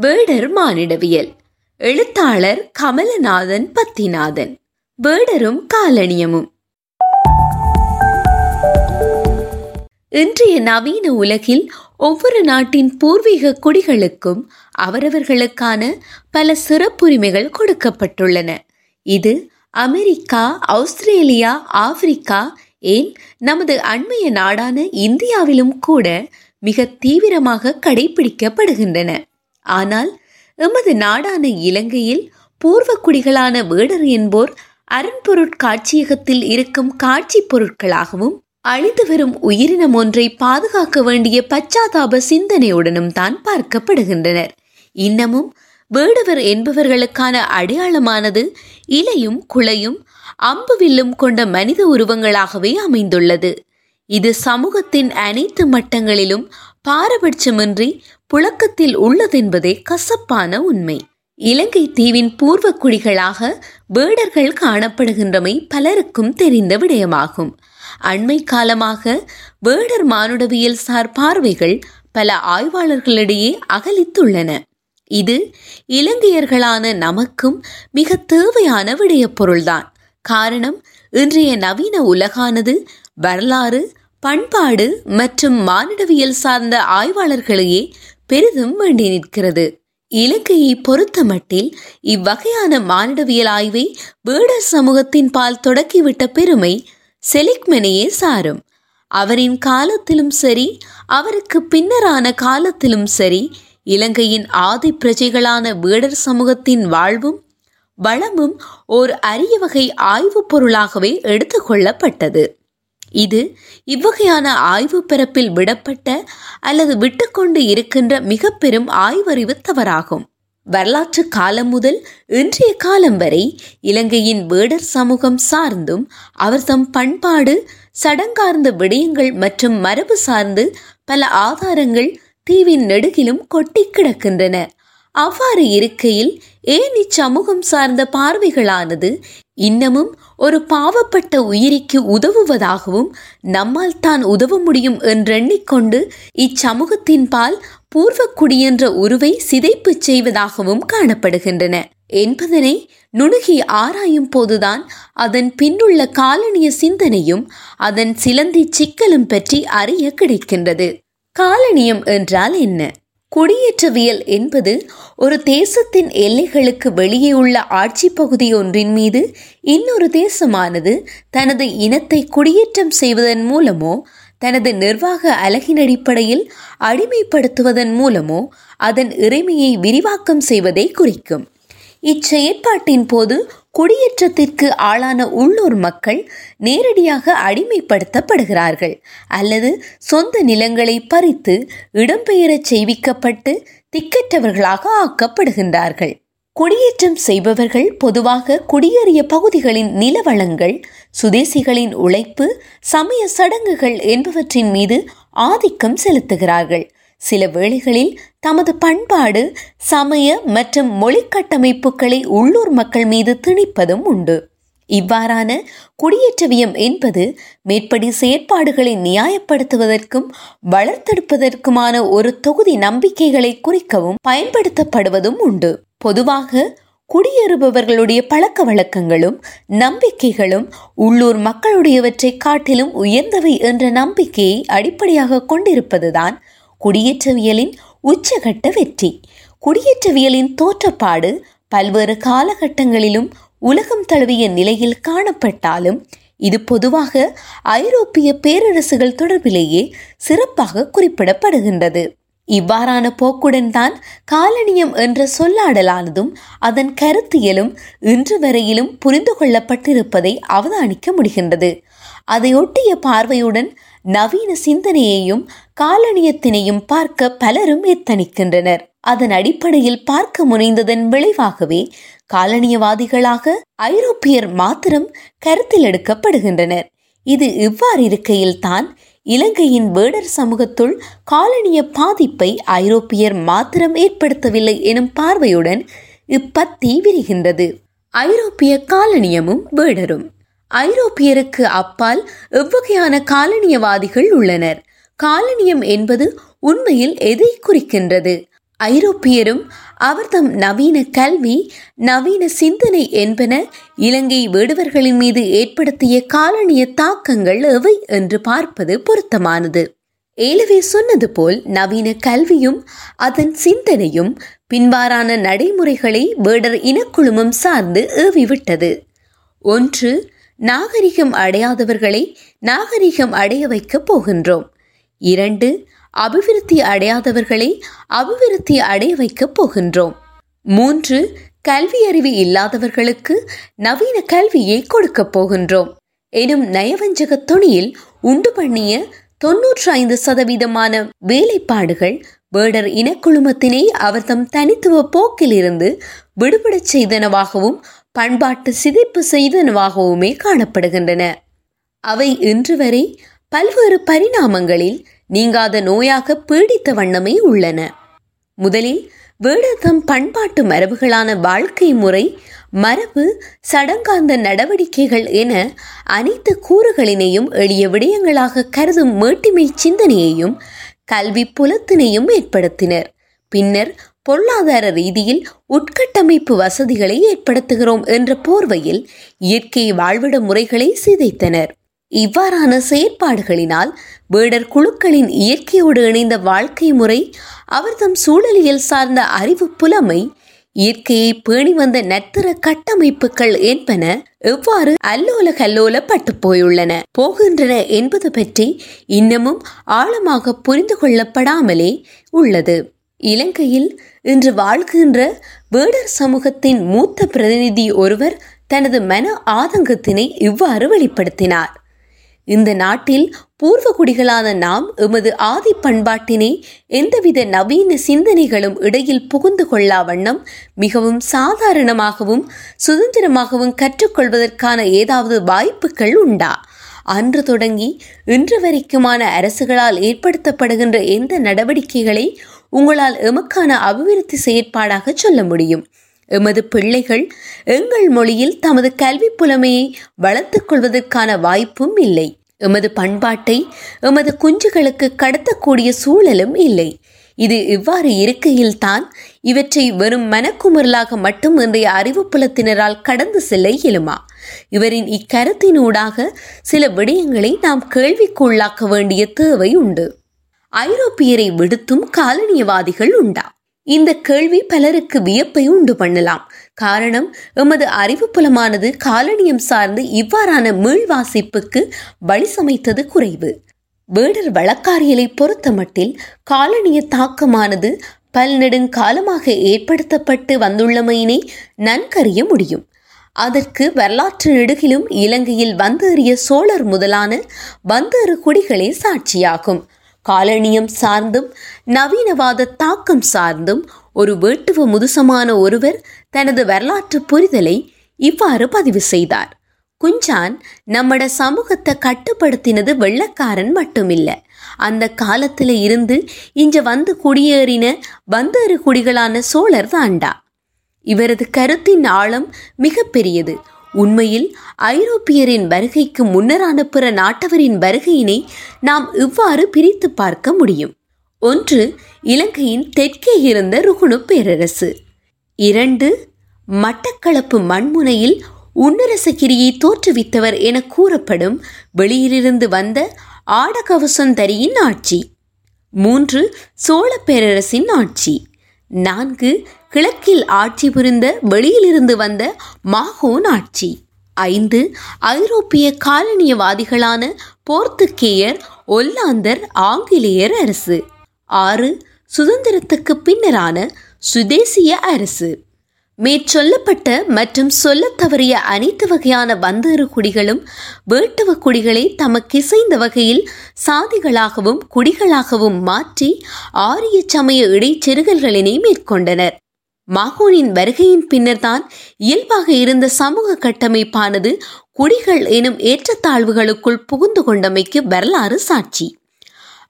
வேடர் மானிடவியல் எழுத்தாளர் கமலநாதன் பத்திநாதன். வேடரும் காலனியமும். இன்றைய நவீன உலகில் ஒவ்வொரு நாட்டின் பூர்வீக குடிகளுக்கும் அவரவர்களுக்கான பல சிறப்புரிமைகள் கொடுக்கப்பட்டுள்ளன. இது அமெரிக்கா ஆஸ்திரேலியா ஆப்பிரிக்கா ஏன் நமது அண்மைய நாடான இந்தியாவிலும் கூட மிக தீவிரமாக கடைபிடிக்கப்படுகின்றன. ஆனால் எமது நாடான இலங்கையில் பூர்வ குடிகளான வேடர் என்போர் அரண்பொருட்காட்சியகத்தில் இருக்கும் காட்சி பொருட்களாகவும் அழிந்து வரும் உயிரினம் ஒன்றை பாதுகாக்க வேண்டிய பச்சாதாப சிந்தனையுடனும் தான் பார்க்கப்படுகின்றனர். இன்னமும் வேடுவர் என்பவர்களுக்கான அடையாளமானது இலையும் குளையும் அம்பு வில்லும் கொண்ட மனித உருவங்களாகவே அமைந்துள்ளது. இது சமூகத்தின் அனைத்து மட்டங்களிலும் பாரபட்சமின்றி புழக்கத்தில் உள்ளதென்பதே கசப்பான உண்மை. இலங்கை தீவின் பூர்வ குடிகளாக வேடர்கள் காணப்படுகின்றமை பலருக்கும் தெரிந்த விடயமாகும். அண்மை காலமாக வேடர் மானுடவியல் சார் பார்வைகள் பல ஆய்வாளர்களிடையே அகலித்துள்ளன. இது இலங்கையர்களான நமக்கும் மிக தேவையான விடயப்பொருள்தான். காரணம் இன்றைய நவீன உலகானது வரலாறு பண்பாடு மற்றும் மானிடவியல் சார்ந்த ஆய்வாளர்களையே பெரிதும் வேண்டி நிற்கிறது. இலங்கையை பொறுத்தமட்டில் இவ்வகையான மானிடவியல் ஆய்வை வேடர் சமூகத்தின் பால் தொடக்கிவிட்ட பெருமை செலிக்மெனையே சாரும். அவரின் காலத்திலும் சரி அவருக்கு பின்னரான காலத்திலும் சரி இலங்கையின் ஆதி பிரஜைகளான வேடர் சமூகத்தின் வாழ்வும் வளமும் ஓர் அரிய வகை ஆய்வுப் பொருளாகவே எடுத்துக்கொள்ளப்பட்டது இது இவ்வகையான ஆய்வு பரப்பில் விடப்பட்ட அல்லது விட்டுக்கொண்டு இருக்கின்ற மிக பெரும் ஆய்வறிவு தவறாகும். வரலாற்று காலம் முதல் இன்றைய காலம் வரை இலங்கையின் வேடர் சமூகம் சார்ந்தும் அவர் தம் பண்பாடு சடங்கார்ந்த விடயங்கள் மற்றும் மரபு சார்ந்து பல ஆதாரங்கள் தீவின் நெடுகிலும் கொட்டி கிடக்கின்றன. அவ்வாறு இருக்கையில் ஏன் இச்சமூகம் சார்ந்த பார்வைகளானது இன்னமும் ஒரு பாவப்பட்ட உயிரிக்கு உதவுவதாகவும் நம்மால் தான் உதவ முடியும் என்றெண்ணிக்கொண்டு இச்சமூகத்தின் பால் பூர்வக்குடி என்ற உருவை சிதைப்பு செய்வதாகவும் காணப்படுகின்றன. என்பதனை நுணுகி ஆராயும் போதுதான் அதன் பின்னுள்ள காலனிய சிந்தனையும் அதன் சிலந்தி சிக்கலும் பற்றி அறிய கிடைக்கின்றது. காலனியம் என்றால் என்ன? குடியேற்றவியல் என்பது ஒரு தேசத்தின் எல்லைகளுக்கு வெளியே உள்ள ஆட்சி பகுதி ஒன்றின் மீது இன்னொரு தேசமானது தனது இனத்தை குடியேற்றம் செய்வதன் மூலமோ தனது நிர்வாக அழகின் அடிப்படையில் அடிமைப்படுத்துவதன் மூலமோ அதன் இறைமையை விரிவாக்கம் செய்வதை குறிக்கும். இச்செயற்பாட்டின் போது குடியேற்றத்திற்கு ஆளான உள்ளூர் மக்கள் நேரடியாக அடிமைப்படுத்தப்படுகிறார்கள். அல்லது சொந்த நிலங்களை பறித்து இடம்பெயரச் செய்விக்கப்பட்டு திக்கற்றவர்களாக ஆக்கப்படுகின்றார்கள். குடியேற்றம் செய்பவர்கள் பொதுவாக குடியேறிய பகுதிகளின் நிலவளங்கள் சுதேசிகளின் உழைப்பு சமய சடங்குகள் என்பவற்றின் மீது ஆதிக்கம் செலுத்துகிறார்கள். சில வேளைகளில் தமது பண்பாடு சமய மற்றும் மொழி கட்டமைப்புகளை உள்ளூர் மக்கள் மீது திணிப்பதும் உண்டு. இவ்வாறான குடியேற்றவியம் என்பது மேற்படி செயற்பாடுகளை நியாயப்படுத்துவதற்கும் வளர்த்தெடுப்பதற்குமான ஒரு தொகுதி நம்பிக்கைகளை குறிக்கவும் பயன்படுத்தப்படுவதும் உண்டு. பொதுவாக குடியேறுபவர்களுடைய பழக்க வழக்கங்களும் நம்பிக்கைகளும் உள்ளூர் மக்களுடையவற்றை காட்டிலும் உயர்ந்தவை என்ற நம்பிக்கையை அடிப்படையாக கொண்டிருப்பதுதான் குடியேற்றவியலின் உச்சகட்ட வெற்றி. குடியேற்றவியலின் தோற்றப்பாடு பல்வேறு காலகட்டங்களிலும் உலகம் தழுவிய நிலையில் காணப்பட்டாலும் இது பொதுவாக ஐரோப்பிய பேரரசுகள் தொடர்பிலேயே சிறப்பாக குறிப்பிடப்படுகின்றது. இவ்வாறான போக்குடன் தான் காலனியம் என்ற சொல்லாடலானதும் அதன் கருத்தியலும் இன்று வரையிலும் புரிந்து கொள்ளப்பட்டிருப்பதை அவதானிக்க முடிகின்றது. அதையொட்டிய பார்வையுடன் நவீன சிந்தனையையும் காலனியத்தினையும் பார்க்க பலரும் எத்தனிக்கின்றனர். அதன் அடிப்படையில் பார்க்க முனைந்ததன் விளைவாகவே காலனியவாதிகளாக ஐரோப்பியர் மாத்திரம் கருத்தில் எடுக்கப்படுகின்றனர். இது இவ்வாறு இருக்கையில் தான் இலங்கையின் வேடர் சமூகத்துள் காலனிய பாதிப்பை ஐரோப்பியர் மாத்திரம் ஏற்படுத்தவில்லை எனும் பார்வையுடன் இப்பத்தி விரிகின்றது ஐரோப்பிய காலனியமும் வேடரும். ஐரோப்பியருக்கு அப்பால் எவ்வகையான காலனியவாதிகள் உள்ளனர்? காலனியம் என்பது உண்மையில் எதை குறிக்கின்றது? ஐரோப்பியரும் அவர்தம் நவீன கல்வி நவீன சிந்தனை என்பன இலங்கை வேடுவர்களின் மீது ஏற்படுத்திய காலனிய தாக்கங்கள் எவை என்று பார்ப்பது பொருத்தமானது. ஏலவே சொன்னது போல் நவீன கல்வியும் அதன் சிந்தனையும் பின்வாரான நடைமுறைகளை வேடர் இனக்குழுமம் சார்ந்து ஏவிவிட்டது. ஒன்று நாகரிகம் அடையாதவர்களை நாகரிகம் அடைய வைக்கப் போகின்றோம். இரண்டு அபிவிருத்தி அடையாதவர்களை அபிவிருத்தி அடைய வைக்கப் போகின்றோம். மூன்று கல்வி அறிவு இல்லாதவர்களுக்கு நவீன கல்வியை கொடுக்கப் போகின்றோம். எனும் நயவஞ்சக துணியில் உண்டு பண்ணிய தொன்னூற்றி ஐந்து சதவீதமான வேலைப்பாடுகள் வேடர் இனக்குழுமத்தினை அவர் தம் தனித்துவ போக்கிலிருந்து விடுபடச் செய்தனவாகவும் பண்பாட்டு சிதைப்பு செய்தனவாகவுமே காணப்படுகின்றன. அவை இன்று வரை பல்வேறு பரிணாமங்களில் நீங்காத நோயாக பீடித்த வண்ணமே உள்ளன. முதலில் வேடத்தம் பண்பாட்டு மரபுகளான வாழ்க்கை முறை மரபு சடங்காந்த நடவடிக்கைகள் என அனைத்து கூறுகளினையும் எளிய விடயங்களாக கருதும் மேட்டிமை சிந்தனையையும் கல்வி புலத்தினையும் ஏற்படுத்தினர். பின்னர் பொருளாதார ரீதியில் உட்கட்டமைப்பு வசதிகளை ஏற்படுத்துகிறோம் என்ற போர்வையில் இயற்கை வாழ்விட முறைகளை சிதைத்தனர். இவ்வாறான செயற்பாடுகளினால் வேடர் குழுக்களின் இயற்கையோடு இணைந்த வாழ்க்கை முறை அவர்தம் சூழலியல் சார்ந்த அறிவு புலமை இயற்கையை பேணி வந்த நத்திர கட்டமைப்புகள் என்பன எவ்வாறு அல்லோல கல்லோல பட்டு போயுள்ளன போகின்றன என்பது பற்றி இன்னமும் ஆழமாக புரிந்து கொள்ளப்படாமலே உள்ளது. இலங்கையில் இன்று வாழ்கின்ற வேடர் சமூகத்தின் மூத்த பிரதிநிதி ஒருவர் தனது மன ஆதங்கத்தினை இவ்வாறு வெளிப்படுத்தினார். இந்த நாட்டில் பூர்வ குடிகளான நாம் எமது ஆதி பண்பாட்டினை எந்தவித நவீன சிந்தனைகளும் இடையில் புகுந்து கொள்ளா வண்ணம் மிகவும் சாதாரணமாகவும் சுதந்திரமாகவும் கற்றுக்கொள்வதற்கான ஏதாவது வாய்ப்புகள் உண்டா? அன்று தொடங்கி இன்று வரைக்குமான அரசுகளால் ஏற்படுத்தப்படுகின்ற எந்த நடவடிக்கைகளை உங்களால் எமக்கான அபிவிருத்தி செயற்பாடாக சொல்ல முடியும். எமது பிள்ளைகள் எங்கள் மொழியில் தமது கல்வி புலமையை வளர்த்துக் கொள்வதற்கான வாய்ப்பும் இல்லை. எமது பண்பாட்டை எமது குஞ்சுகளுக்கு கடத்தக்கூடிய சூழலும் இல்லை. இது இவ்வாறு இருக்கையில் தான் இவற்றை வெறும் மனக்குமுறலாக மட்டும் இன்றைய அறிவு புலத்தினரால் கடந்து செல்ல இயலுமா? இவரின் இக்கருத்தினூடாக சில விடயங்களை நாம் கேள்விக்குள்ளாக்க வேண்டிய தேவை உண்டு. ஐரோப்பியரை விடுத்தும் காலனியவாதிகள் உண்டா? இந்த கேள்வி பலருக்கு வியப்பை உண்டு பண்ணலாம். காரணம் எமது அறிவு புலமானது காலனியம் சார்ந்து இவ்வாறான மீள்வாசிப்புக்கு வழி சமைத்தது குறைவு. வேடர் வழக்காரியலை பொறுத்தமட்டில் காலனிய தாக்கமானது பல்நெடுங்காலமாக ஏற்படுத்தப்பட்டு வந்துள்ளமையினை நன்கறிய முடியும். அதற்கு வரலாற்று நெடுகிலும் இலங்கையில் வந்தேறிய சோழர் முதலான வந்தேறு குடிகளே சாட்சியாகும். காலனியம் சார்ந்தும் நவீனவாத தாக்கம் சார்ந்தும் ஒரு வேட்டுவ முதுசமான ஒருவர் தனது வரலாற்று புரிதலை இவ்வாறு பதிவு செய்தார். குஞ்சான் நம்மட சமூகத்தை கட்டுப்படுத்தினது வெள்ளக்காரன் மட்டுமில்ல. அந்த காலத்தில் இருந்து இங்க வந்து குடியேறின வந்தேறு குடிகளான சோழர் தாண்டா. இவரது கருத்தின் ஆழம் மிகப்பெரியது உண்மையில் ஐரோப்பியரின் வருகைக்கு முன்னரான பிற நாட்டவரின் வருகையினை நாம் இவ்வாறு பிரித்து பார்க்க முடியும். ஒன்று இலங்கையின் தெற்கே இருந்த ருகுணு பேரரசு. இரண்டு மட்டக்களப்பு மண்முனையில் உன்னரசகிரியை தோற்றுவித்தவர் என கூறப்படும் வெளியிலிருந்து வந்த ஆடகவசந்தரியின் ஆட்சி. மூன்று சோழ பேரரசின் ஆட்சி. நான்கு கிழக்கில் ஆட்சி புரிந்த வெளியிலிருந்து வந்த மாகோன் ஆட்சி. ஐந்து ஐரோப்பிய காலனியவாதிகளான போர்த்துக்கேயர் ஒல்லாந்தர் ஆங்கிலேயர் அரசு. ஆறு சுதந்திரத்துக்கு பின்னரான சுதேசிய அரசு. மேற்சொல்லப்பட்ட மற்றும் சொல்லத் தவறிய அனைத்து வகையான வந்தேறு குடிகளும் வேட்டுவ குடிகளை தமக்கிசைந்த வகையில் சாதிகளாகவும் குடிகளாகவும் மாற்றி ஆரிய சமய இடைச்செருகல்களினை மேற்கொண்டனர். மாகோனின் வருகையின் பின்னர்தான் இயல்பாக இருந்த சமூக கட்டமைப்பானது குடிகள் எனும் ஏற்றத்தாழ்வுகளுக்குள் புகுந்து கொண்டமைக்கு வரலாறு சாட்சி.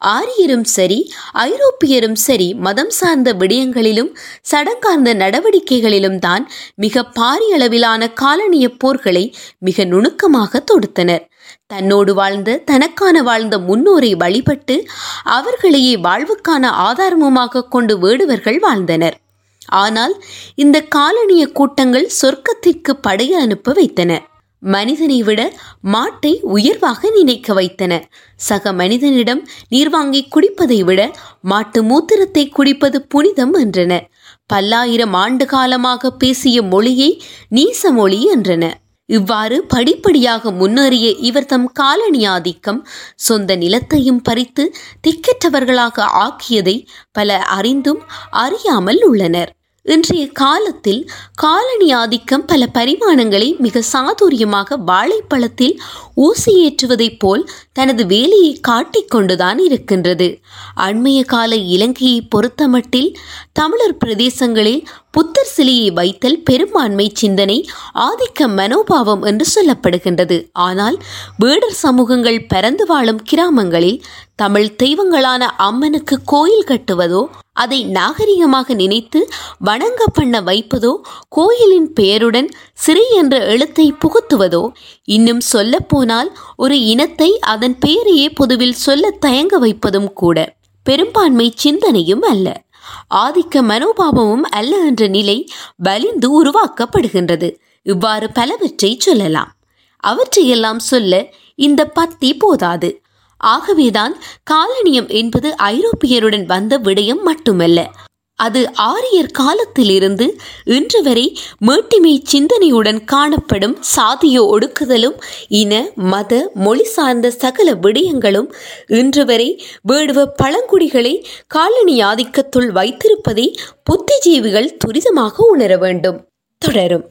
ஆரியரும் சரி ஐரோப்பியரும் சரி மதம் சார்ந்த விடயங்களிலும் சடங்கார்ந்த நடவடிக்கைகளிலும் தான் மிக பாரியளவிலான காலனிய போர்களை மிக நுணுக்கமாக தொடுத்தனர். தன்னோடு வாழ்ந்த தனக்கான வாழ்ந்த முன்னோரை வழிபட்டு அவர்களையே வாழ்வுக்கான ஆதாரமுமாக கொண்டு வேடுவர்கள் வாழ்ந்தனர். ஆனால் இந்த காலனிய கூட்டங்கள் சொர்க்கத்திற்கு படைய அனுப்ப வைத்தன. மனிதனை விட மாட்டை உயர்வாக நினைக்க வைத்தன. சக மனிதனிடம் நீர் வாங்கி குடிப்பதை விட மாட்டு மூத்திரத்தை குடிப்பது புனிதம் என்றன. பல்லாயிரம் ஆண்டு காலமாக பேசிய மொழியை நீச மொழி என்றன. இவ்வாறு படிப்படியாக முன்னேறிய இவர் தம் காலனி ஆதிக்கம் சொந்த நிலத்தையும் பறித்து திக்கற்றவர்களாக ஆக்கியதை பல அறிந்தும் அறியாமல் உள்ளனர். இன்றைய காலத்தில் காலனி ஆதிக்கம் பல பரிமாணங்களை மிக சாதுரியமாக வாழைப்பழத்தில் ஊசி ஏற்றுவதைப் போல் தனது வேலையை காட்டிக்கொண்டுதான் இருக்கின்றது. அண்மைய கால இலங்கையை பொறுத்தமட்டில் தமிழர் பிரதேசங்களில் புத்தர் சிலையை வைத்தல் பெரும்பான்மை சிந்தனை ஆதிக்க மனோபாவம் என்று சொல்லப்படுகின்றது. ஆனால் வேடர் சமூகங்கள் பரந்து வாழும் கிராமங்களில் தமிழ் தெய்வங்களான அம்மனுக்கு கோயில் கட்டுவதோ அதை நாகரிகமாக நினைத்து வணங்க பண்ண வைப்பதோ கோயிலின் பெயருடன் சிறை என்ற எழுத்தை புகுத்துவதோ இன்னும் சொல்லப்போனால் ஒரு இனத்தை அதன் பெயரையே பொதுவில் சொல்ல தயங்க வைப்பதும் கூட பெரும்பான்மை சிந்தனையும் அல்ல. ஆதிக்க மனோபாவமும் அல்ல என்ற நிலை வலிந்து உருவாக்கப்படுகின்றது. இவ்வாறு பலவற்றை சொல்லலாம். அவற்றையெல்லாம் சொல்ல இந்த பத்தி போதாது. ஆகவேதான் காலனியம் என்பது ஐரோப்பியருடன் வந்த விடயம் மட்டுமல்ல. அது ஆரியர் காலத்திலிருந்து இன்று வரை மேட்டிமை சிந்தனையுடன் காணப்படும் சாதிய ஒடுக்குதலும் இன மத மொழி சார்ந்த சகல விடயங்களும் இன்று வரை வேடுவ பழங்குடிகளை காலனி ஆதிக்கத்துள் வைத்திருப்பதை புத்திஜீவிகள் துரிதமாக உணர வேண்டும். தொடரும்.